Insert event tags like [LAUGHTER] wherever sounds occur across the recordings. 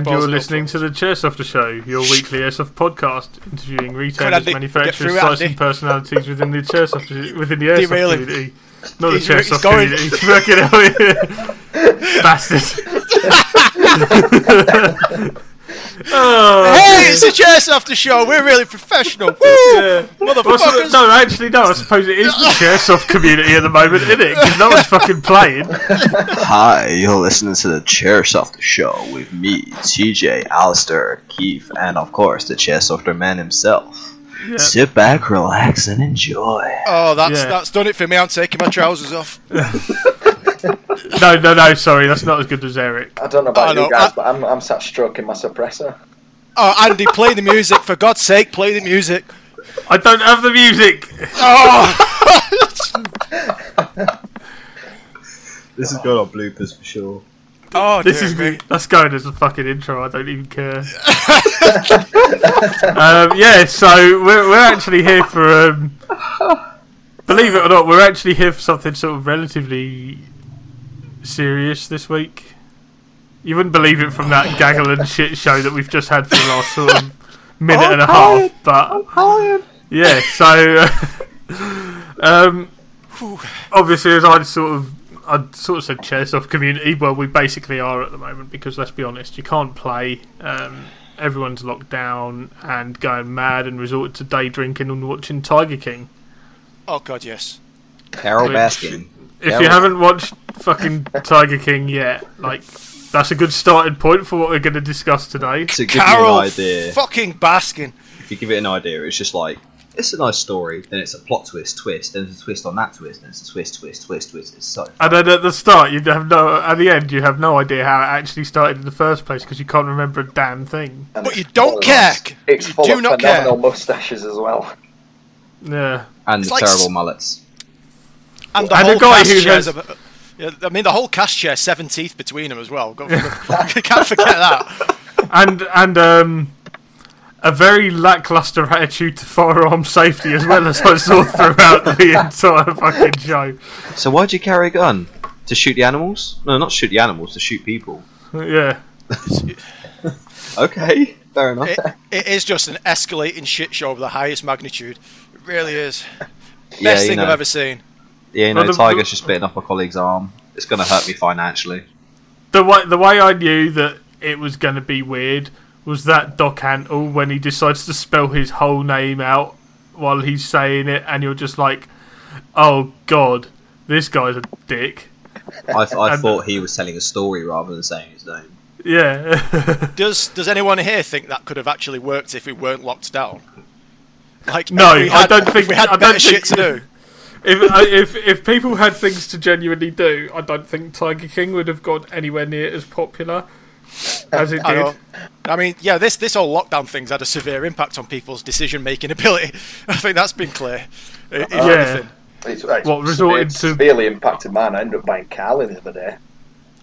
And you're listening to the Chairsofter Show, your weekly airsoft podcast, interviewing retailers, Andy, manufacturers, through sites, Andy. and personalities within the Chairsoft within the airsoft Derail community. Not the He's- he's Chairsoft going- community. Fucking hell, bastard. Oh, Hey, it's the Chess After Show. We're really professional. [LAUGHS] Woo! yeah. What's Motherfuckers. the- no, actually, no. I suppose it is the [LAUGHS] Chairsoft community at the moment, isn't it? Because no one's fucking playing. [LAUGHS] Hi, you're listening to the Chairsofter Show with me, TJ, Alistair, Keith, and of course the Chairsofter man himself. Yeah. Sit back, relax, and enjoy. Oh, that's Yeah. that's done it for me. I'm taking my trousers off. No, no, no. Sorry, that's not as good as Eric. I don't know about Oh, you no, guys, I- but I'm, I'm sat stroking my suppressor. Oh, Andy, play the music for God's sake. Play the music. I don't have the music. Oh, [LAUGHS] This is going on bloopers for sure. oh This dear is me. that's going as a fucking intro. I don't even care. [LAUGHS] um, yeah, so we're we're actually here for. Um, believe it or not, we're actually here for something sort of relatively serious this week. You wouldn't believe it from that [LAUGHS] gaggle and shit show that we've just had for the last sort of [LAUGHS] minute and a half, but yeah. So, [LAUGHS] um, obviously, as I sort of I sort of said Chairsoft community. Well, we basically are at the moment because let's be honest, you can't play. Um, everyone's locked down and going mad and resorted to day drinking and watching Tiger King. Oh God, yes. Carole Baskin. If Yeah, you well- haven't watched fucking Tiger King yet, like that's a good starting point for what we're going to discuss today. To give you an idea, fucking Baskin. if you give it an idea, it's just like it's a nice story. Then it's a plot twist, twist. Then it's a twist on that twist. Then it's a twist, twist, twist, twist. It's so And then at the start, you have no. At the end, you have no idea how it actually started in the first place because you can't remember a damn thing. And But you don't full of- care. It's You full do of not care. phenomenal mustaches as well. Yeah. and It's the like terrible s- mullets. And the And whole a guy cast who shares. has- A, yeah, I mean, the whole cast share seven teeth between them as well. Go- [LAUGHS] Can't forget that. and and um, a very lackluster attitude to firearm safety as well as I saw throughout the entire fucking show. So why'd you carry a gun? To shoot the animals? No, not shoot the animals. To shoot people. Yeah, [LAUGHS] Okay, fair enough. It, it is just an escalating shit show of the highest magnitude. It really is. Best yeah, thing know, I've ever seen. Yeah, you know, the- Tiger's just bitten off my colleague's arm. It's gonna hurt me financially. the way the way I knew that it was going to be weird was that Doc Antle when he decides to spell his whole name out while he's saying it, and you're just like, oh god, this guy's a dick. I, I And- thought he was telling a story rather than saying his name. Yeah. [LAUGHS] Does Does anyone here think that could have actually worked if we weren't locked down? Like, No, if we I don't think- we had I don't better shit to do. If, uh, if if people had things to genuinely do, I don't think Tiger King would have got anywhere near as popular as it [LAUGHS] I did. know. I mean, yeah, this this whole lockdown thing's had a severe impact on people's decision making ability. [LAUGHS] I think that's been clear. If Yeah. anything. It's, it's What, resorted severe- to- severely impacted mine. I ended up buying Carling the other day.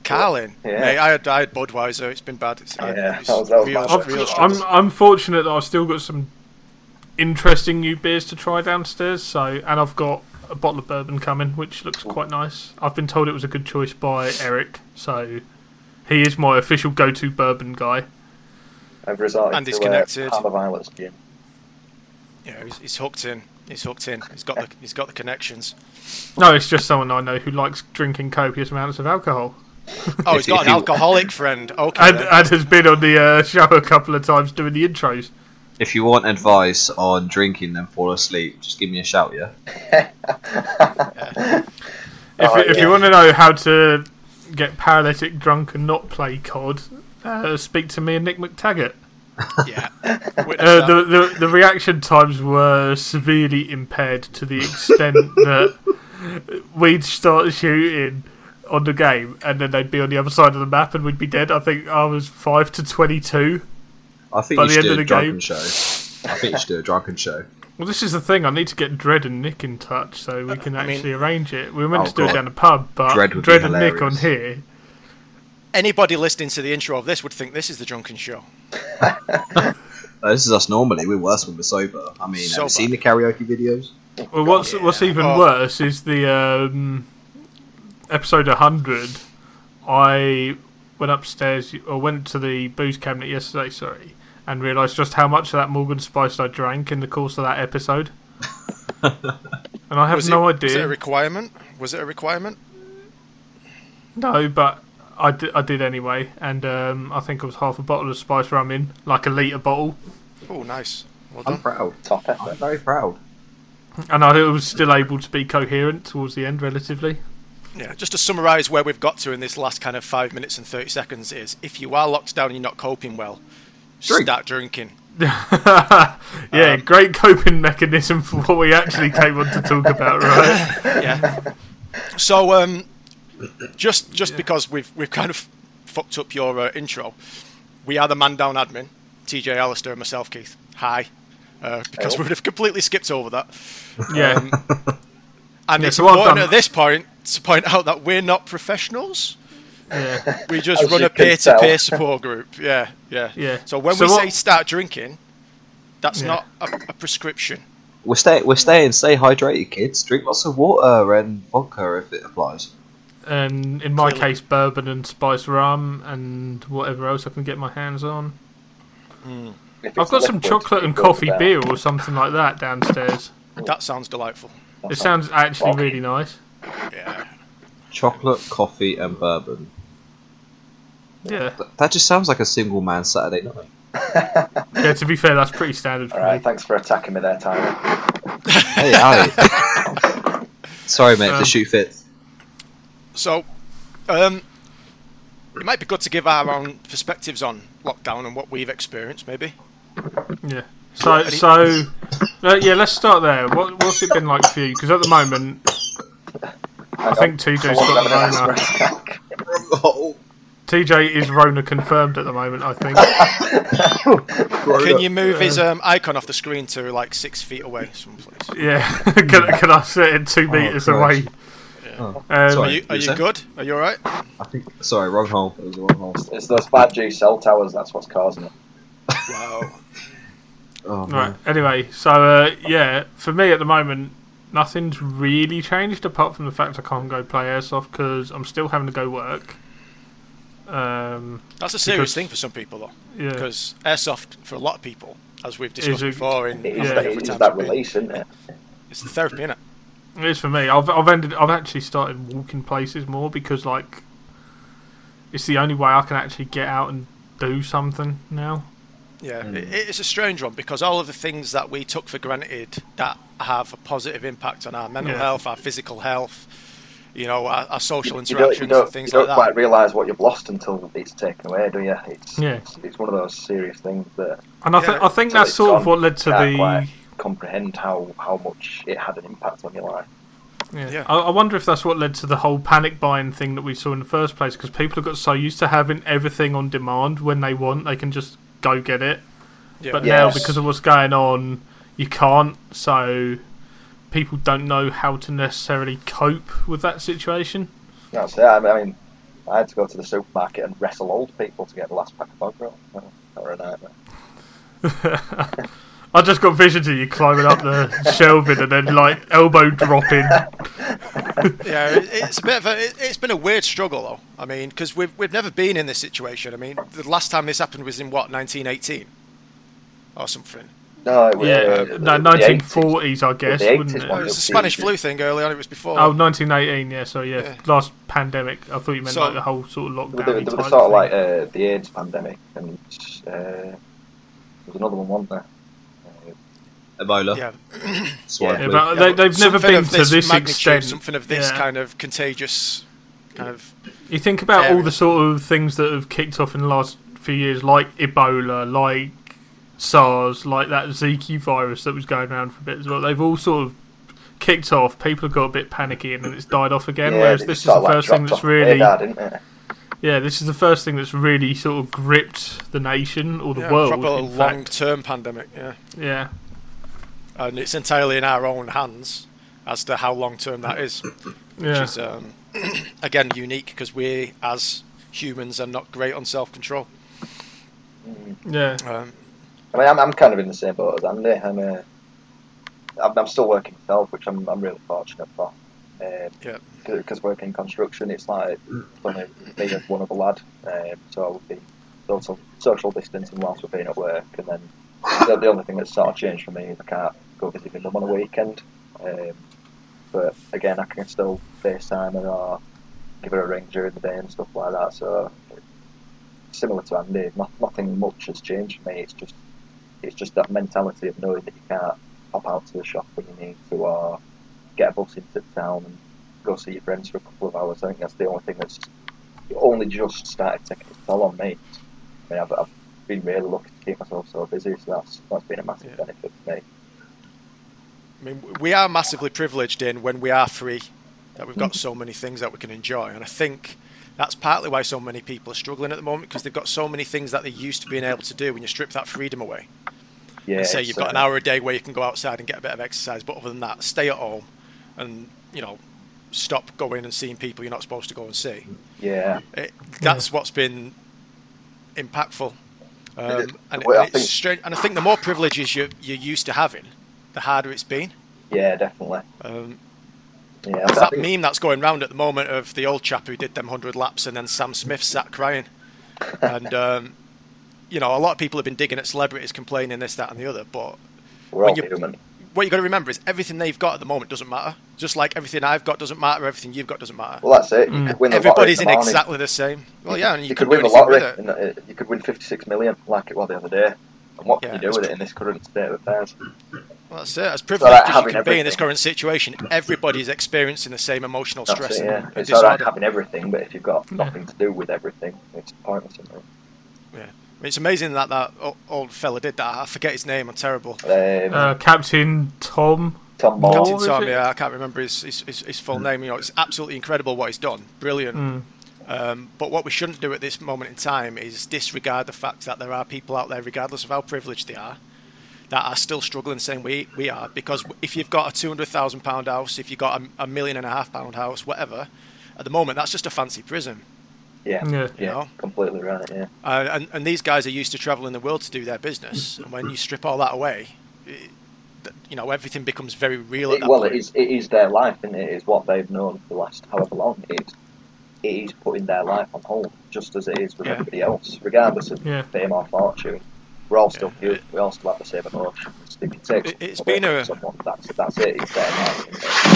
Carling, Yeah. mate, I had I had Budweiser. It's been bad. It's, Yeah, it's that was- that was real, my I've, real I'm. I'm fortunate that I've still got some interesting new beers to try downstairs. So, and I've got a bottle of bourbon coming, which looks quite nice. I've been told it was a good choice by Eric, so he is my official go-to bourbon guy. I've resorted And he's to connected. Uh, Harbour Violet's gym. Yeah, he's, he's hooked in. He's hooked in. He's got the [LAUGHS] he's got the connections. No, it's just someone I know who likes drinking copious amounts of alcohol, Oh, he's [LAUGHS] got an alcoholic friend. Okay. and and has been on the uh, show a couple of times doing the intros. If you want advice on drinking and fall asleep, just give me a shout, yeah? If, Oh, if yeah. you want to know how to get paralytic drunk and not play COD, uh, speak to me and Nick McTaggart. yeah. [LAUGHS] Uh, the, the the reaction times were severely impaired to the extent [LAUGHS] that we'd start shooting on the game and then they'd be on the other side of the map and we'd be dead. I think I was five to twenty-two. I think By you the should end do of a the drunken game. show. I think you should do a drunken show. [LAUGHS] Well, this is the thing. I need to get Dread and Nick in touch so we can I mean- actually arrange it. We were meant Oh, to do it God. down the pub, but Dread would be Dread and Nick on hilarious. here. Anybody listening to the intro of this would think this is the drunken show. [LAUGHS] Uh, this is us normally. We're worse when we're sober. I mean, So have you seen the karaoke videos? Well, what's what's even Oh. worse is the um, episode 100. I went upstairs or went to the booze cabinet yesterday. Sorry, and realised just how much of that Morgan Spice I drank in the course of that episode. [LAUGHS] and I have Was no it, Was it a idea. requirement? Was it a requirement? No, but I did, I did anyway, and um, I think it was half a bottle of spice rum in, like a litre bottle, Oh, nice. Well I'm proud. Top I'm effort. very proud. and I was still able to be coherent towards the end, relatively. Yeah, just to summarise where we've got to in this last kind of five minutes and 30 seconds is if you are locked down and you're not coping well, Drink. start drinking. [LAUGHS] yeah, Um, great coping mechanism for what we actually came on to talk about, [LAUGHS] right? Yeah. so, um, just just because we've we've kind of fucked up your uh, intro, we are the man down admin, TJ Alistair and myself, Keith. Hi. Uh, because Hello. we would have completely skipped over that. Yeah, Um, and Yeah, it's so important at this point to point out that we're not professionals. Yeah, We just run a peer-to-peer tell. [LAUGHS] support group. Yeah, yeah. Yeah. So when So we what- say start drinking, that's Yeah. not a, a prescription. We're stay we're staying stay hydrated, kids. Drink lots of water and vodka if it applies. and in my Clearly. case, bourbon and spice rum and whatever else I can get my hands on. Hmm. If I've got some chocolate and coffee down. beer or something like that downstairs. That sounds delightful. It sounds actually really nice. Yeah. Chocolate, coffee, and bourbon. Yeah, Th- that just sounds like a single man Saturday night. [LAUGHS] yeah. To be fair, that's pretty standard for All right, me. thanks for attacking me there, Tyler. Hey, Ali. [LAUGHS] Sorry, mate. Um, the shoe fits. So, um, it might be good to give our own perspectives on lockdown and what we've experienced, maybe. Yeah. So, so, uh, yeah. Let's start there. What, what's it been like for you? Because at the moment, I think TJ's got the Rona. attack. [LAUGHS] TJ is Rona confirmed at the moment. I think. [LAUGHS] Can you move his um, icon off the screen to like six feet away, someplace? Yeah. [LAUGHS] can, can I sit it two meters Christ. away? Oh, Um, sorry. Are you, are you good? Are you alright? I think. Sorry, wrong hole. It was the wrong hole. It's those bad G cell towers. That's what's causing it. Wow. [LAUGHS] Oh, Right. man. Anyway, so uh, yeah, for me at the moment, nothing's really changed apart from the fact I can't go play airsoft because I'm still having to go work. Um, That's a serious Because- thing for some people, though. yeah, Because airsoft, for a lot of people, as we've discussed a- before, in It is Yeah. that, it other is times that release, isn't it? it's the therapy, innit? it is for me. I've I've ended. I've actually started walking places more because like it's the only way I can actually get out and do something now. Yeah, Mm. it, it's a strange one because all of the things that we took for granted that have a positive impact on our mental Yeah. health, our physical health, you know, our, our social You don't, interactions you don't, and things you don't like quite realise what you've lost until it's taken away, do you? It's, Yeah. it's, it's one of those serious things that And I think Yeah, I think that's it's sort of what led to you can't the. quite comprehend how, how much it had an impact on your life. Yeah. Yeah. I, I wonder if that's what led to the whole panic buying thing that we saw in the first place because people have got so used to having everything on demand when they want, they can just go get it. Yeah. But now, because of what's going on, you can't. So people don't know how to necessarily cope with that situation. That's it. I mean, I had to go to the supermarket and wrestle old people to get the last pack of bog roll. Oh, a nightmare. [LAUGHS] I just got visions of you climbing up the shelving and then like elbow dropping. [LAUGHS] yeah, it's a bit of a. It, it's been a weird struggle, though. I mean, because we've we've never been in this situation. I mean, the last time this happened was in what 1918 or something. No, it was, Yeah, uh, no, the 80s. 1940s, I guess, the wouldn't 80s it? It was the Spanish flu thing early on. It was before. Oh, 1918, yeah, so yeah, Yeah. last pandemic. I thought you meant So- like the whole sort of lockdown. there, there was sort of like uh, the AIDS pandemic, and uh, there was another one, wasn't there? Uh, Ebola. yeah, [COUGHS] Yeah, Yeah, but they, they've never been to this, magnitude, extent. Something of this Yeah. kind of contagious, kind of. You think about all the sort of things that have kicked off in the last few years, like Ebola, like SARS, like that Zika virus that was going around for a bit as well. They've all sort of kicked off. People have got a bit panicky, and then it's died off again. yeah, whereas this is the like, first thing that's really, radar, yeah, this is the first thing that's really sort of gripped the nation or the Yeah, world. proper in long-term pandemic. Yeah, Yeah, and it's entirely in our own hands as to how long-term that is. yeah. which is um, [CLEARS THROAT] again unique because we as humans are not great on self-control. yeah. Um, I mean, I'm, I'm kind of in the same boat as Andy. I'm, uh, I'm, I'm still working myself, which I'm, I'm really fortunate for. Um, Yeah. because working in construction, it's like it's only me and one other lad, um, so I would be social, social distancing whilst we're being at work, and then the, the only thing that's sort of changed for me is I can't go visit my mum on a weekend. Um, but again, I can still FaceTime her or give her a ring during the day and stuff like that. So similar to Andy, no, nothing much has changed for me. It's just it's just that mentality of knowing that you can't pop out to the shop when you need to, or get a bus into town and go see your friends for a couple of hours. I think that's the only thing that's only just started taking its toll on me. I mean, I've, I've been really lucky to keep myself so busy, so that's that's been a massive Yeah. benefit for me. I mean, we are massively privileged in when we are free that we've got so many things that we can enjoy, and I think that's partly why so many people are struggling at the moment because they've got so many things that they're used to being able to do when you strip that freedom away. Yeah, and say you've got an hour a day where you can go outside and get a bit of exercise, but other than that, stay at home and you know stop going and seeing people you're not supposed to go and see. Yeah, It, that's what's been impactful. Um, and, Well, I and it's think- strange, and I think the more privileges you, you're used to having, the harder it's been. yeah, definitely. Um, Yeah, that think- meme that's going round at the moment of the old chap who did them 100 laps and then Sam Smith sat crying. [LAUGHS] And, um, you know, a lot of people have been digging at celebrities complaining this, that, and the other. But we're all when you- human. what you've got to remember is everything they've got at the moment doesn't matter. Just like everything I've got doesn't matter, everything you've got doesn't matter. Well, that's it. You mm. could win the Everybody's in tomorrow and exactly the same. Well, yeah, and you, you, could win the lottery. And, you could win 56 million, like it was the other day. And what can you do with it in this current state of affairs? Well, that's it. As like privileged as you having can be in this current situation, everybody's experiencing the same emotional That's stress it, yeah. and It's alright having everything, but if you've got nothing to do with everything, it's pointless. Isn't it? Yeah. I mean, it's amazing that that old fella did that. I forget his name. I'm terrible. Um, Uh, Captain Tom. Tom Moore. Captain Tom, yeah, I can't remember his, his, his, his full name. You know, it's absolutely incredible what he's done. Brilliant. Mm. Um, but what we shouldn't do at this moment in time is disregard the fact that there are people out there, regardless of how privileged they are, that are still struggling the same way we are. Because if you've got a two hundred thousand pound house, if you've got a, a million and a half pound house, whatever, at the moment that's just a fancy prison. Yeah, Yeah. yeah, know? completely right. Yeah, Uh, and, and these guys are used to traveling the world to do their business. And when you strip all that away, it, you know everything becomes very real at It- that well, point. it is. It is their life, and it? It's what they've known for the last however long. It's it is putting their life on hold, just as it is with Yeah. everybody else, regardless of Yeah. fame or fortune. We're all still Yeah. human. We all still have the same emotions. If you take It- it's something been a- someone, that's that's it. It's their life.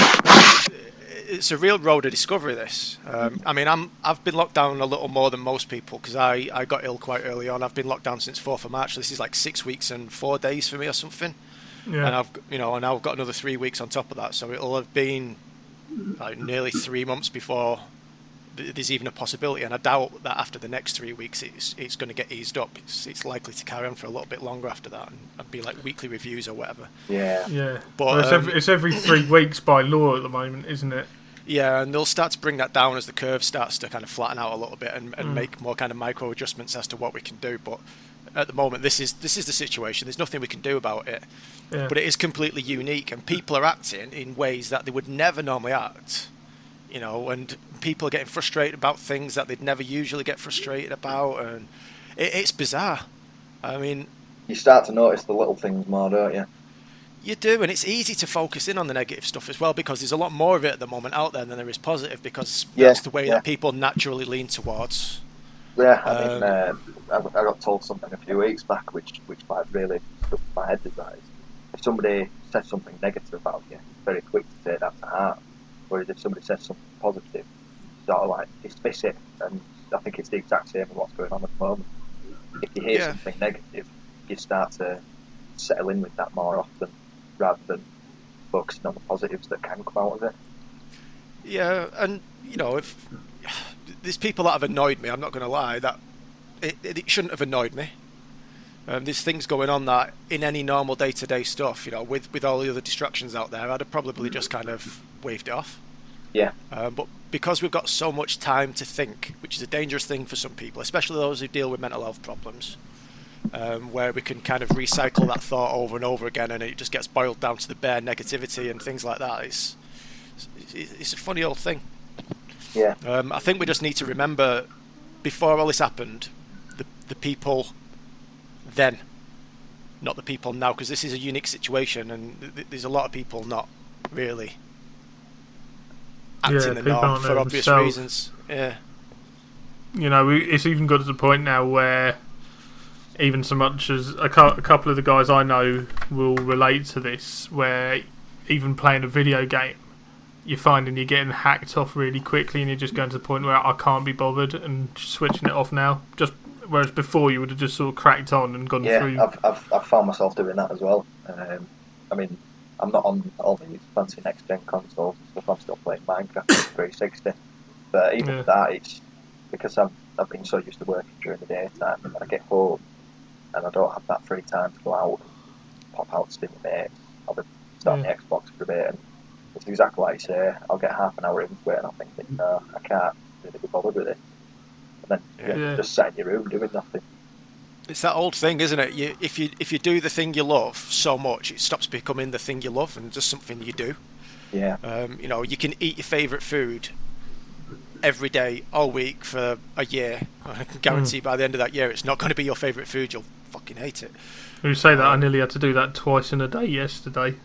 It's a real road of discovery. This, um, I mean, I'm I've been locked down a little more than most people because I, I got ill quite early on. I've been locked down since fourth of March. This is like six weeks and four days for me or something. Yeah. And I've you know and I've got another three weeks on top of that, so it'll have been like nearly three months before there's even a possibility. And I doubt that after the next three weeks, it's it's going to get eased up. It's it's likely to carry on for a little bit longer after that and, and be like weekly reviews or whatever. Yeah, Yeah. But, Well, it's, um, every, it's every three weeks by law at the moment, isn't it? Yeah, and they'll start to bring that down as the curve starts to kind of flatten out a little bit and, and mm. make more kind of micro adjustments as to what we can do. But at the moment, this is this is the situation. There's nothing we can do about it. Yeah. But it is completely unique, and people are acting in ways that they would never normally act. You know, and people are getting frustrated about things that they'd never usually get frustrated about, and it, it's bizarre. I mean, you start to notice the little things more, don't you? You do, and it's easy to focus in on the negative stuff as well because there's a lot more of it at the moment out there than there is positive because Yeah, that's the way yeah. that people naturally lean towards. Yeah, I mean, Um, uh, I, I got told something a few weeks back, which which like really stuck my head. That if somebody says something negative about you, it's very quick to take that to heart. Whereas if somebody says something positive, sort of like dismiss it. And I think it's the exact same with what's going on at the moment. If you hear Yeah. something negative, you start to settle in with that more often, rather than focusing on the positives that can come out of it. Yeah, and you know, if there's people that have annoyed me, I'm not going to lie that it, it, shouldn't have annoyed me. Um, there's things going on that in any normal day-to-day stuff, you know, with with all the other distractions out there, I'd have probably just kind of waved it off. Yeah, Um, but because we've got so much time to think, which is a dangerous thing for some people, especially those who deal with mental health problems, um, where we can kind of recycle that thought over and over again, and it just gets boiled down to the bare negativity and things like that. It's it's, it's a funny old thing. yeah, Um, I think we just need to remember, before all this happened, the the people then, not the people now, because this is a unique situation, and th- th- there's a lot of people not really acting Yeah, the people norm for obvious themselves. reasons. Yeah. you know, we, it's even got to the point now where even so much as a, cou- a couple of the guys I know will relate to this, where even playing a video game, you're finding you're getting hacked off really quickly, and you're just going to the point where I can't be bothered and switching it off now. Just whereas before you would have just sort of cracked on and gone Yeah, through. I've, I've, I've found myself doing that as well. Um, I mean, I'm not on all these fancy next gen consoles and stuff. I'm still playing Minecraft 360. But even Yeah. that, it's because I've, I've been so used to working during the daytime, and I get home and I don't have that free time to go out and pop out to see my mates, I'll be starting Yeah. the Xbox for a bit. And it's exactly like you say. I'll get half an hour into it, and I'm thinking, no, uh, I can't really be bothered with it. And then Yeah. you're just sat in your room doing nothing. It's that old thing, isn't it? You, if you if you do the thing you love so much, it stops becoming the thing you love and just something you do. Yeah. Um, you know, you can eat your favourite food every day, all week for a year. [LAUGHS] I can hmm. guarantee by the end of that year, it's not going to be your favourite food. You'll fucking hate it. You say that I nearly had to do that twice in a day yesterday.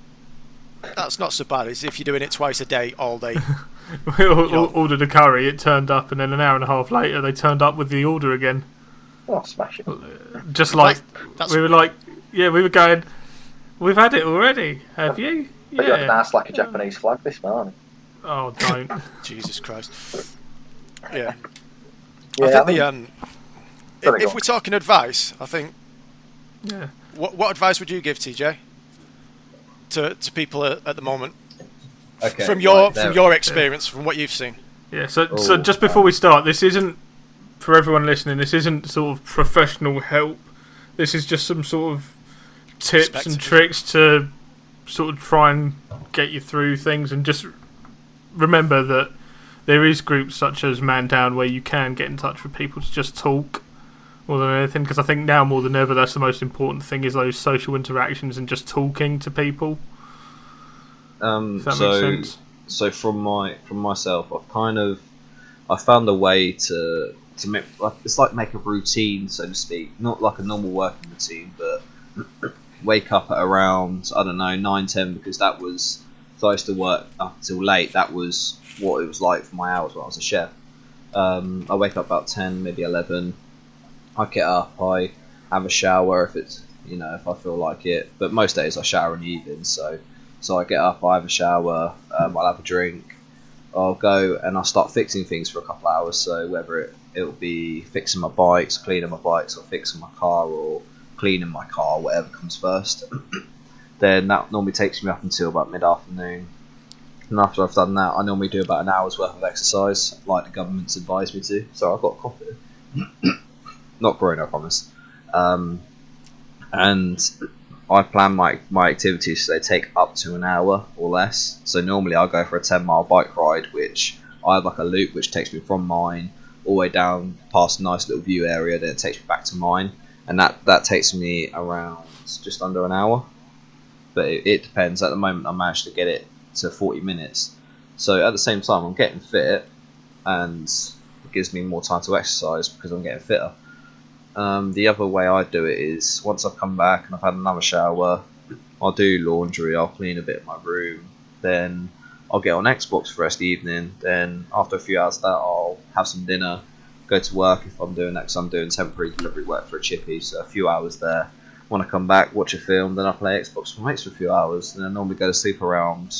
That's not so bad. As if you're doing it twice a day, all day. We all- Yeah. ordered a curry, it turned up, and then an hour and a half later they turned up with the order again. Oh, smash it. Just like That's we were like, yeah, we were going. We've had it already. Have you? But you had an Yeah. ass like a Japanese flag this morning. Oh, don't. [LAUGHS] Jesus Christ. Yeah. Yeah, I think I mean- the um, if, if we're talking advice, I think yeah. what what advice would you give TJ to to people at, at the moment Okay. from your right, from your experience, from what you've seen? Yeah. So, so Oh, just before we start, this isn't for everyone listening. This isn't sort of professional help. This is just some sort of tips and tricks to sort of try and get you through things, and just remember that there is groups such as Man Down where you can get in touch with people to just talk more than anything. Because I think now more than ever, that's the most important thing is those social interactions and just talking to people. Um, so, so from my from myself, I've kind of I found a way to to make like it's like make a routine, so to speak, not like a normal working routine, but [CLEARS THROAT] wake up at around I don't know nine ten because that was so I used to work up until late. That was what it was like for my hours when I was a chef. Um, I wake up about ten, maybe eleven. I get up, I have a shower if it's you know if I feel like it, but most days I shower in the evening, so. So I get up, I have a shower, um, I'll have a drink, I'll go and I'll start fixing things for a couple of hours. So whether it it'll be fixing my bikes, cleaning my bikes, or fixing my car, or cleaning my car, whatever comes first. [CLEARS THROAT] then that normally takes me up until about mid afternoon. And after I've done that, I normally do about an hour's worth of exercise, like the government's advised me to. So I've got coffee, [CLEARS THROAT] not Corona, I promise. Um, and I plan my my activities so they take up to an hour or less. So normally I'll go for a ten mile bike ride, which I have like a loop which takes me from mine all the way down past a nice little view area, then it takes me back to mine, and that that takes me around just under an hour. But it, it depends. At the moment, I managed to get it to forty minutes. So at the same time, I'm getting fit, and it gives me more time to exercise because I'm getting fitter. Um, the other way I do it is once I've come back and I've had another shower, I'll do laundry, I'll clean a bit of my room, then I'll get on Xbox for the rest of the evening. Then after a few hours that, I'll have some dinner, go to work if I'm doing that because I'm doing temporary delivery work for a chippy, so a few hours there. When I come back, watch a film, then I play Xbox my mates for a few hours, and then I normally go to sleep around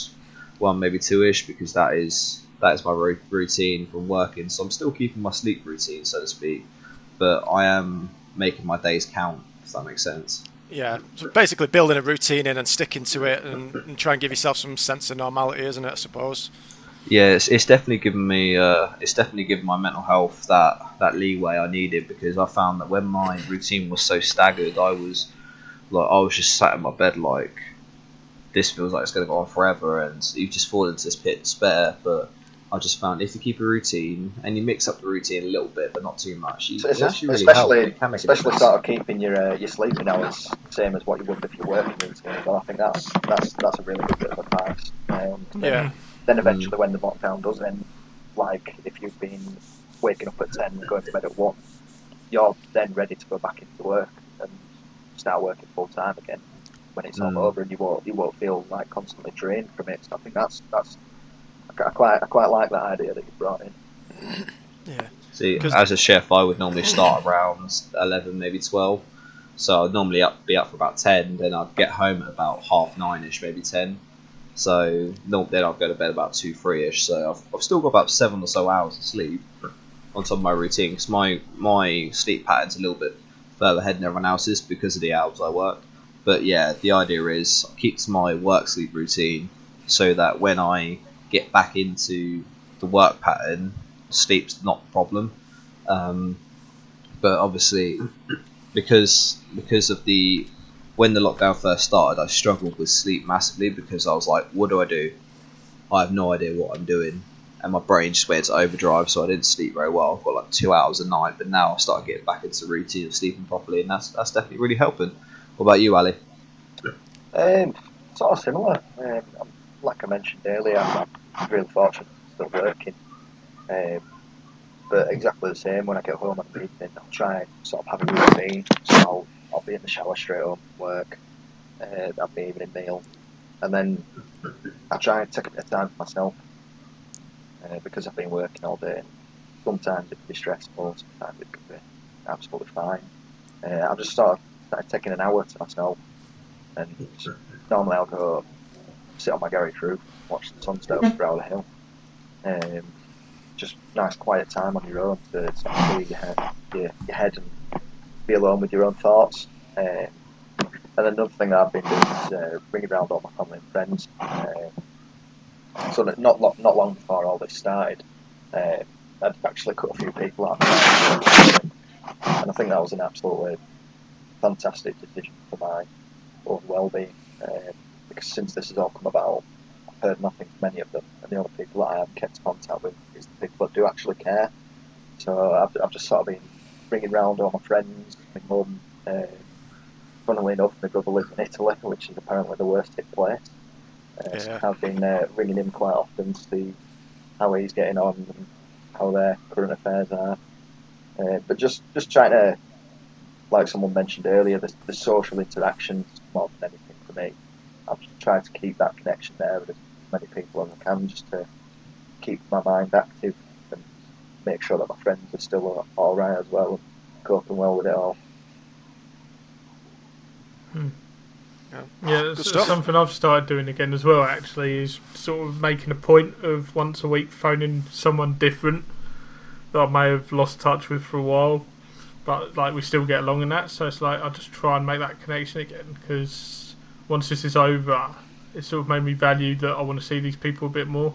one, maybe two ish because that is that is my routine from working. So I'm still keeping my sleep routine, so to speak but I am making my days count. If that makes sense. Yeah, so basically building a routine in and sticking to it, and, and try and give yourself some sense of normality, isn't it? I suppose. Yeah, it's, it's definitely given me. Uh, it's definitely given my mental health that that leeway I needed because I found that when my routine was so staggered, I was like I was just sat in my bed like this feels like it's going to go on forever, and you just fall into this pit of despair. But I just found if you keep a routine and you mix up the routine a little bit, but not too much, you, So it's actually really especially helps. It can especially difference. sort of keeping your uh, your sleeping hours same as what you would if you're working routine. as Well, I think that's that's that's a really good bit of advice. Um, Yeah. Then eventually, when the lockdown does end, like if you've been waking up at ten, and going to bed at one, you're then ready to go back into work and start working full time again when it's all Mm. over, and you won't you won't feel like constantly drained from it. So I think that's that's I quite I quite like that idea that you brought in. Yeah. See, 'Cause- as a chef, I would normally start around eleven, maybe twelve. So I'd normally up be up for about ten. Then I'd get home at about half nine ish, maybe ten. So no, then I'd go to bed about two, three ish. So I've, I've still got about seven or so hours of sleep on top of my routine. Because my my sleep pattern's a little bit further ahead than everyone else's because of the hours I work. But yeah, the idea is I keep to my work sleep routine so that when I get back into the work pattern, sleep's not a problem. Um, but obviously, because because of the when the lockdown first started, I struggled with sleep massively because I was like, what do I do? I have no idea what I'm doing, and my brain just went into overdrive, so I didn't sleep very well. I've got like two hours a night, but now I've started getting back into the routine of sleeping properly, and that's that's definitely really helping. What about you, Ali? Um, sort of similar. Um, like I mentioned earlier, I'm, I'm really fortunate still working. Um, but exactly the same. When I get home in the evening, I'll try and sort of have a routine. So I'll, I'll be in the shower straight home from work. Uh, have my evening meal, and then I try and take a bit of time for myself uh, because I've been working all day. Sometimes it can be stressful. Sometimes it can be absolutely fine. Uh, I've just sort of started taking an hour to myself, and normally I'll go sit on my garage roof, watch the sun set up around the hill. Um, just nice quiet time on your own to sort of your head, your, your head and be alone with your own thoughts. Um, and another thing that I've been doing is uh, ringing around all my family and friends. Um, so that not not long before all this started, uh, I'd actually cut a few people out, and I think that was an absolutely fantastic decision for my own well-being. Um, since this has all come about, I've heard nothing from any of them, and the only people that I have kept contact with is the people that do actually care. So I've, I've just sort of been ringing round all my friends, my mum. Uh, funnily enough, my brother lives in Italy, [LAUGHS] which is apparently the worst hit place. Uh, so I've been uh, ringing him quite often to see how he's getting on and how their current affairs are. Uh, but just just trying to, like someone mentioned earlier, the, the social interactions more than anything for me. I've just tried to keep that connection there with as many people as I can, just to keep my mind active and make sure that my friends are still all right as well and coping well with it all. Hmm. Yeah, Good it's, something I've started doing again as well. Actually, is sort of making a point of once a week phoning someone different that I may have lost touch with for a while, but like we still get along in that. So it's like I just try and make that connection again because once this is over, it sort of made me value that I want to see these people a bit more.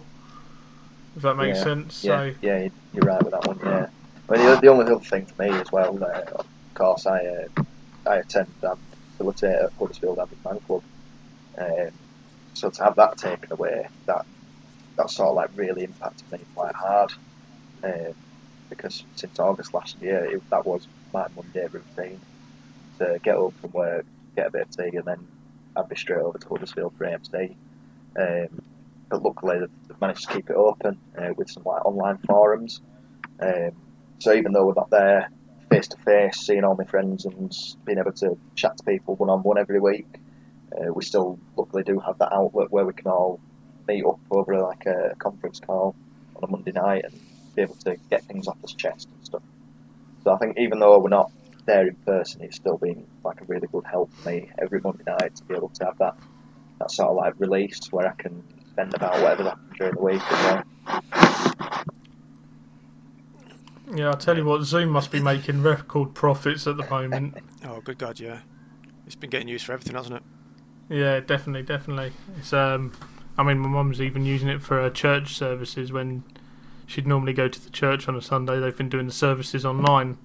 If that makes Yeah, sense. Yeah, So yeah, you're right with that one. Yeah. I mean, the, the only other thing for me as well, uh, of course, I uh, I attend um, facilitate at Huddersfield Andy's Man Club. Um, so to have that taken away, that that sort of like really impacted me quite hard. Um, because since August last year, it, that was my Monday routine to get up from work, get a bit of tea, and then I'd be straight over to Huddersfield for AMC. Um, but luckily, they've managed to keep it open uh, with some like online forums. Um, so even though we're not there face to face, seeing all my friends and being able to chat to people one on one every week, uh, we still luckily do have that outlet where we can all meet up over like a conference call on a Monday night and be able to get things off his chest and stuff. So I think even though we're not there in person, it's still been like a really good help for me every Monday night to be able to have that that sort of like release where I can spend about whatever happened during the week as well. yeah, I'll tell you what, Zoom must be making record profits at the moment. [LAUGHS] Oh, good God, yeah. It's been getting used for everything, hasn't it? Yeah, definitely, definitely. It's um, I mean, my mum's even using it for her church services when she'd normally go to the church on a Sunday. They've been doing the services online,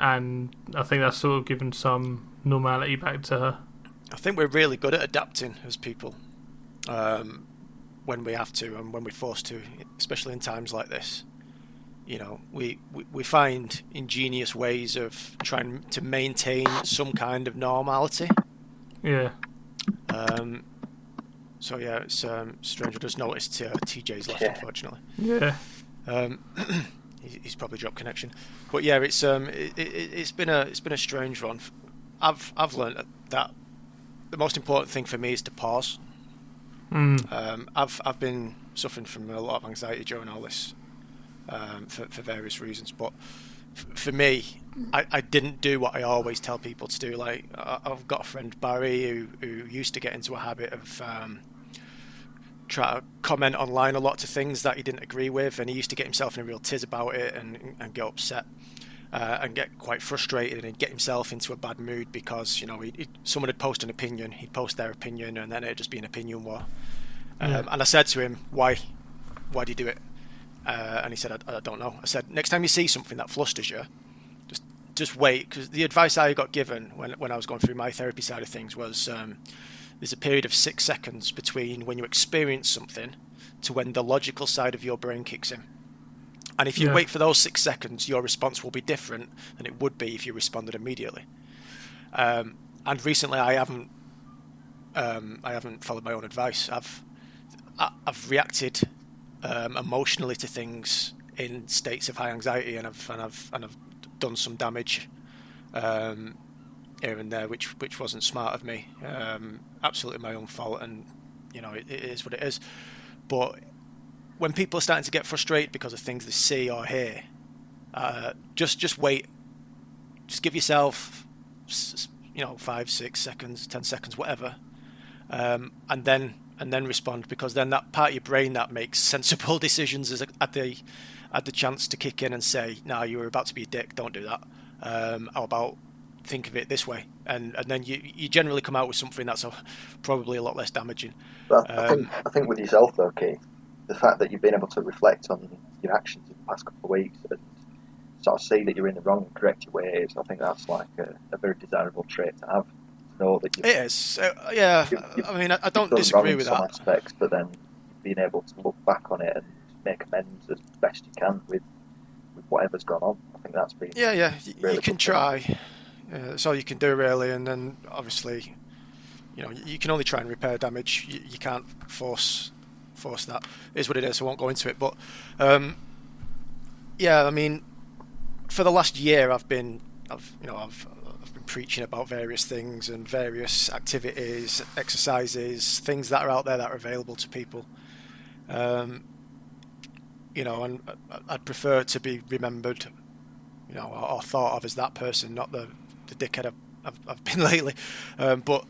and I think that's sort of given some normality back to her. I think we're really good at adapting as people um, when we have to and when we're forced to, especially in times like this. You know, we, we, we find ingenious ways of trying to maintain some kind of normality. Yeah, Um, so yeah, it's um, strange. I just noticed uh, TJ's left, Yeah. unfortunately. yeah, Um, he- [CLEARS THROAT] he's probably dropped connection, but yeah, it's um, it, it, it's been a it's been a strange one. I've I've learned that the most important thing for me is to pause. Mm. Um, I've I've been suffering from a lot of anxiety during all this um, for for various reasons, but f- for me, I, I didn't do what I always tell people to do. Like I, I've got a friend Barry who who used to get into a habit of um, try to comment online a lot to things that he didn't agree with, and he used to get himself in a real tiz about it and and get upset. Uh, and get quite frustrated and get himself into a bad mood because you know he, he, someone had posted an opinion, he'd post their opinion, and then it'd just be an opinion war. Um, Yeah. And I said to him, "Why? Why do you do it?" Uh, and he said, I, "I don't know." I said, "Next time you see something that flusters you, just just wait." Because the advice I got given when when I was going through my therapy side of things was um, there's a period of six seconds between when you experience something to when the logical side of your brain kicks in. And if you Yeah. wait for those six seconds, your response will be different than it would be if you responded immediately. Um, and recently, I haven't, um, I haven't followed my own advice. I've, I've reacted um, emotionally to things in states of high anxiety, and I've and I've and I've done some damage um, here and there, which which wasn't smart of me. Um, absolutely my own fault, and you know it, it is what it is. But when people are starting to get frustrated because of things they see or hear, uh, just just wait. Just give yourself, you know, five, six seconds, ten seconds, whatever, um, and then and then respond because then that part of your brain that makes sensible [LAUGHS] decisions is at the at the chance to kick in and say, "No, you were about to be a dick. Don't do that." Um, how about think of it this way, and and then you you generally come out with something that's a, probably a lot less damaging. But I, Um, think, I think with yourself though, Keith, the fact that you've been able to reflect on your actions in the past couple of weeks and sort of see that you're in the wrong and correct your ways, I think that's like a, a very desirable trait to have. To know that you It is, uh, yeah. You've- you've- I mean, I, I don't disagree with some that. aspects, but then being able to look back on it and make amends as best you can with, with whatever's gone on, I think that's been Yeah, yeah. really you can try. thing. Uh, that's all you can do, really. And then, obviously, you know, you can only try and repair damage. You, you can't force force that. Is what it is. I won't go into it. But um, yeah, I mean, for the last year, I've been, I've you know, I've I've been preaching about various things and various activities, exercises, things that are out there that are available to people. Um, you know, and I- I'd prefer to be remembered, you know, or thought of as that person, not the the dickhead I've, I've, I've been [LAUGHS] lately. Um, but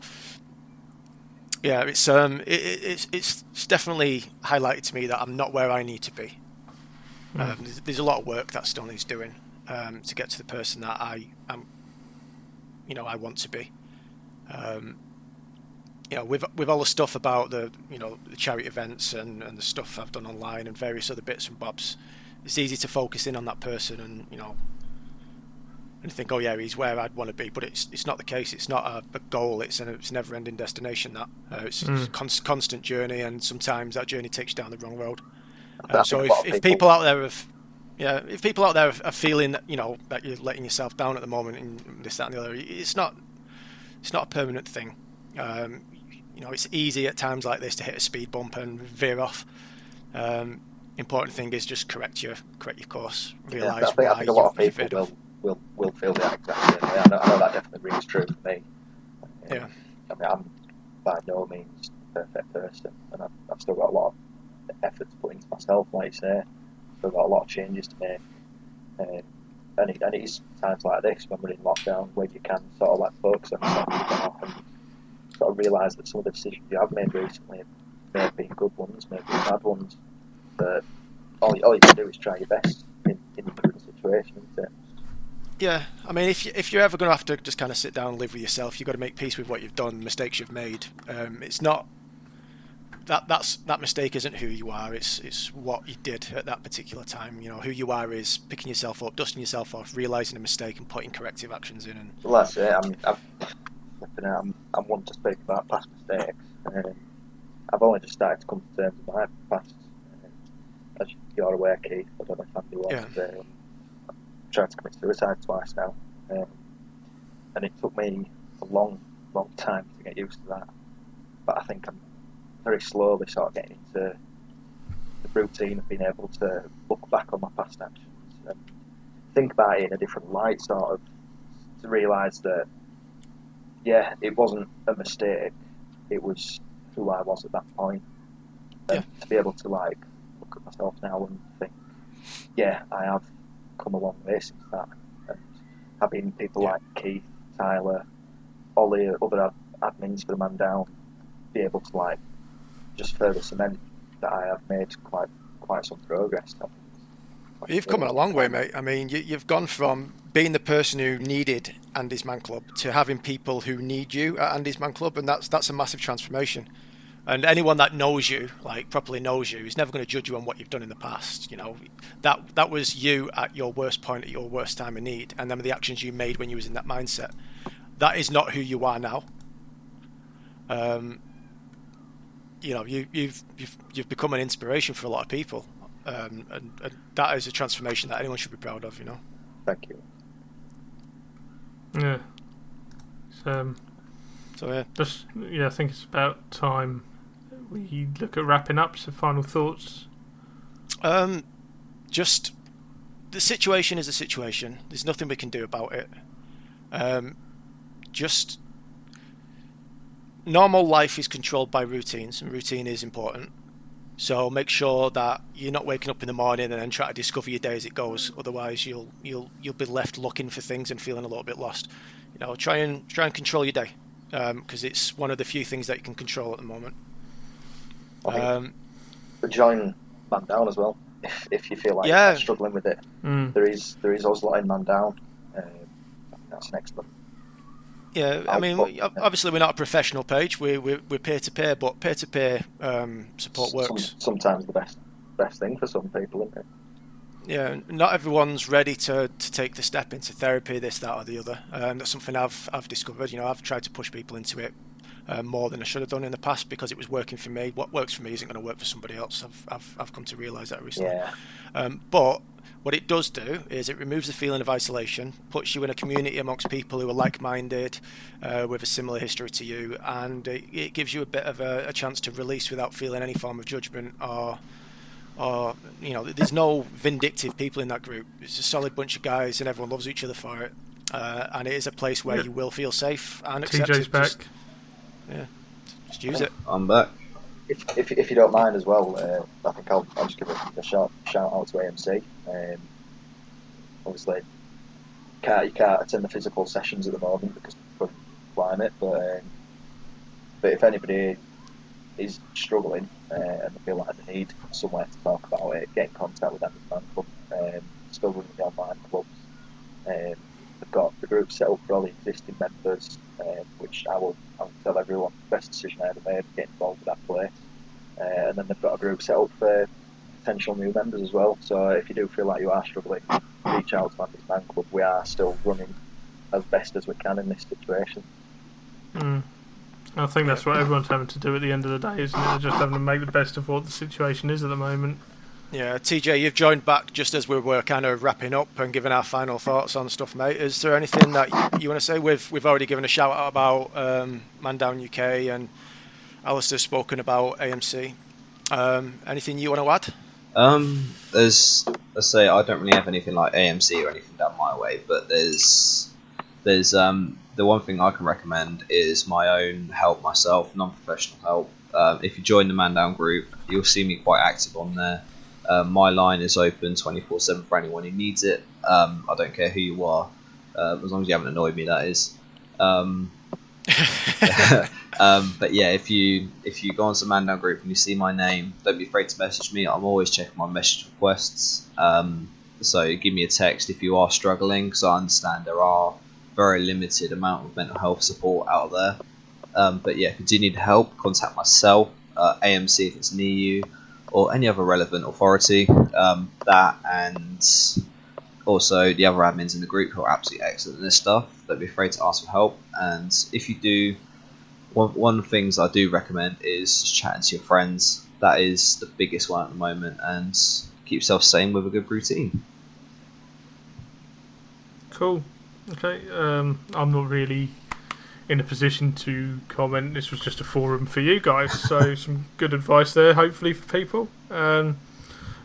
yeah, it's um, it, it- it's it's definitely highlighted to me that I'm not where I need to be. Um, there's, there's a lot of work that still needs doing um, to get to the person that I am, you know, I want to be. Um, you know, with with all the stuff about the you know the charity events and, and the stuff I've done online and various other bits and bobs, it's easy to focus in on that person and you know and think, oh yeah, he's where I'd want to be, but it's it's not the case. It's not a, a goal. It's an it's never-ending destination. That uh, it's, it's a Mm. constant journey, and sometimes that journey takes you down the wrong road. I Uh, so if, lot if people out there have yeah, if people out there are are feeling that you know that you're letting yourself down at the moment and this that and the other, it's not it's not a permanent thing. Um, you know, it's easy at times like this to hit a speed bump and veer off. Um, important thing is just correct your correct your course. Yeah, Realise I think, why I think a lot of you've- you've people veered will, off. Will, will feel the exact same way. I know, I know that definitely rings true for me. Um, Yeah. I mean, I'm by no means a perfect person, and I've, I've still got a lot of effort to put into myself, like you say. Still got a lot of changes to make. Um, and, it, and it's times like this when we're in lockdown where you can sort of like focus on yourself and sort of realise that some of the decisions you have made recently may have been good ones, may have been bad ones. But all, you- all you can do is try your best in, in the current situation, isn't it? Yeah, I mean, if you, if you're ever going to have to just kind of sit down and live with yourself, you've got to make peace with what you've done, mistakes you've made. Um, it's not that that's that mistake isn't who you are. It's it's what you did at that particular time. You know, who you are is picking yourself up, dusting yourself off, realizing a mistake, and putting corrective actions in. And Well, that's it. I'm, I'm. I'm, I'm one to speak about past mistakes. Um, I've only just started to come to terms with my past. Um, as you're aware, Keith, I don't know if Andy was. Um, I've tried to commit suicide twice now. Um, and it took me a long, long time to get used to that. But I think I'm very slowly sort of getting into the routine of being able to look back on my past actions and think about it in a different light, sort of to realise that, yeah, it wasn't a mistake. It was who I was at that point. To be able to like look at myself now and think, yeah, I have come a long way since that. And having people Yeah. like Keith, Tyler, all the other ad- admins for the man down be able to like just further cement that I have made quite quite some progress. You've come a long way, mate. I mean, you, you've gone from being the person who needed Andy's Man Club to having people who need you at Andy's Man Club, and that's that's a massive transformation. And anyone that knows you, like properly knows you, is never going to judge you on what you've done in the past. You know, that that was you at your worst point, at your worst time of need, and then the actions you made when you was in that mindset. That is not who you are now. Um, you know, you, you've you've you've become an inspiration for a lot of people, um, and, and that is a transformation that anyone should be proud of. You know. Thank you. Yeah. So, um, So yeah. just yeah, I think it's about time we look at wrapping up. Some final thoughts. Um, just the situation is a situation. There's nothing we can do about it. Um, just normal life is controlled by routines, and routine is important. So make sure that you're not waking up in the morning and then try to discover your day as it goes. Otherwise, you'll you'll you'll be left looking for things and feeling a little bit lost. You know, try and try and control your day because it's one of the few things that you can control at the moment. I think Um, join Man Down as well if, if you feel like Yeah. you're struggling with it. Mm. There is there is Oslo in Man Down. Um, that's an excellent. Yeah, I mean, put- we- ob- obviously we're not a professional page. We're we're, we're peer to peer, but peer to peer support works. sometimes the best best thing for some people, isn't it? Yeah, not everyone's ready to, to take the step into therapy, this, that, or the other. Um, that's something I've I've discovered. You know, I've tried to push people into it uh, more than I should have done in the past because it was working for me. What works for me isn't going to work for somebody else. I've I've, I've come to realise that recently. Yeah. Um, but what it does do is it removes the feeling of isolation, puts you in a community amongst people who are like-minded, uh, with a similar history to you, and it, it gives you a bit of a, a chance to release without feeling any form of judgment or, or you know, there's no vindictive people in that group. It's a solid bunch of guys, and everyone loves each other for it. Uh, and it is a place where Yeah. you will feel safe and TJ's accepted. back. Just, yeah, just use it. I'm back. If, if, if you don't mind as well, uh, I think I'll, I'll just give a, a shout, shout out to AMC. Um, obviously, can't, you can't attend the physical sessions at the moment because of the climate, but, um, but if anybody is struggling uh, and they feel like they need somewhere to talk about it, get in contact with them Man Club. Um, still running the online clubs. Um, they've got the group set up for all the existing members, um, which I will, I will tell everyone the best decision I ever made, to get involved with that place. Uh, and then they've got a group set up for potential new members as well. So if you do feel like you are struggling, reach out to Andy's Man Club. We are still running as best as we can in this situation. Mm. I think that's what everyone's having to do at the end of the day, isn't it? They're just having to make the best of what the situation is at the moment. Yeah, TJ, you've joined back just as we were kind of wrapping up and giving our final thoughts on stuff, mate. Is there anything that you want to say? We've we've already given a shout out about um, Man Down UK and Alistair's spoken about AMC. Um, anything you want to add? Um, there's let's say I don't really have anything like AMC or anything down my way, but there's there's um the one thing I can recommend is my own help myself, non-professional help. Um, if you join the Man Down group, you'll see me quite active on there. Um, my line is open 24/7 for anyone who needs it. Um, I don't care who you are, uh, as long as you haven't annoyed me. That is. Um, [LAUGHS] [LAUGHS] um, but yeah, if you if you go onto the Man Down group and you see my name, don't be afraid to message me. I'm always checking my message requests. Um, so give me a text if you are struggling, because I understand there are very limited amount of mental health support out there. Um, but yeah, if you do need help, contact myself, uh, AMC if it's near you, or any other relevant authority. Um, that and also the other admins in the group who are absolutely excellent at this stuff. Don't be afraid to ask for help. And if you do, one one of the things I do recommend is just chatting to your friends. That is the biggest one at the moment, and keep yourself sane with a good routine. Cool. Okay. Um, I'm not really in a position to comment. This was just a forum for you guys, so [LAUGHS] some good advice there, hopefully for people. Um,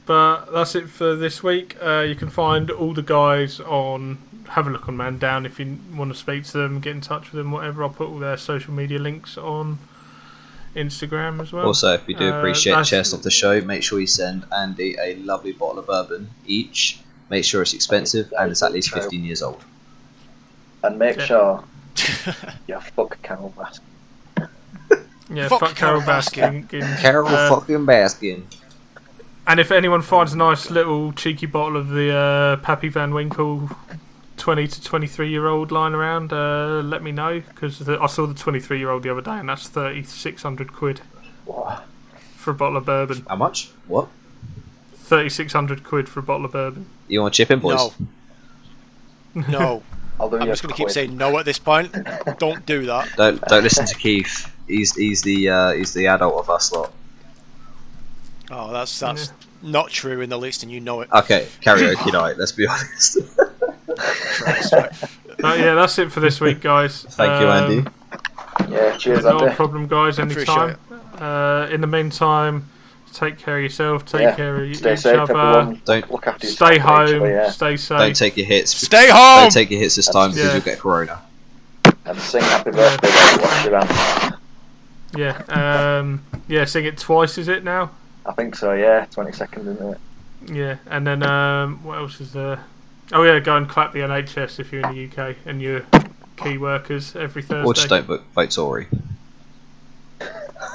but that's it for this week. Uh, you can find all the guys on. Have a look on Man Down if you want to speak to them, get in touch with them, whatever. I'll put all their social media links on Instagram as well. Also, if you do Uh, appreciate that's- chest off the show, make sure you send Andy a lovely bottle of bourbon each. Make sure it's expensive and it's at least 15 years old. And make Yeah. sure [LAUGHS] you fuck Carole Baskin. yeah, fuck fuck, Carole Carole Baskin. Carole uh, fucking Baskin. And if anyone finds a nice little cheeky bottle of the uh, Pappy Van Winkle 20 to 23 year old lying around, uh, let me know because I saw the 23 year old the other day and that's 3600 quid Wow. for a bottle of bourbon. How much? What? 3600 quid for a bottle of bourbon. You want to chip in, boys? No. No. [LAUGHS] I'll do I'm just going to keep saying no at this point. Don't do that. [LAUGHS] Don't don't listen to Keith. He's he's the uh, he's the adult of us lot. Oh, that's that's not true in the least, and you know it. Okay, karaoke night. Let's be honest. [LAUGHS] Christ, right. But yeah, that's it for this week, guys. Thank you, Andy. Um, Yeah, cheers, No Andy. problem, guys. Anytime. Uh, in the meantime, take care of yourself. Take Yeah, care of Stay each safe, other. everyone. Don't- look after Stay yourself, home. actually, yeah. Stay safe. Don't take your hits. Stay home. Don't take your hits this time because Yeah. you'll get corona. And sing happy birthday while you wash your hands. yeah. Um, yeah. Sing it twice. Is it now? I think so, yeah. 20 seconds, isn't it? Yeah. And then um, what else is there? Oh yeah, go and clap the NHS if you're in the UK and you're key workers every Thursday. Or just don't vote, vote Tory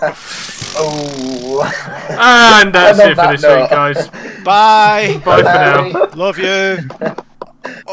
oh. And [LAUGHS] that's it for this note. week, guys. Bye. [LAUGHS] Bye, Bye for now. Love you. [LAUGHS]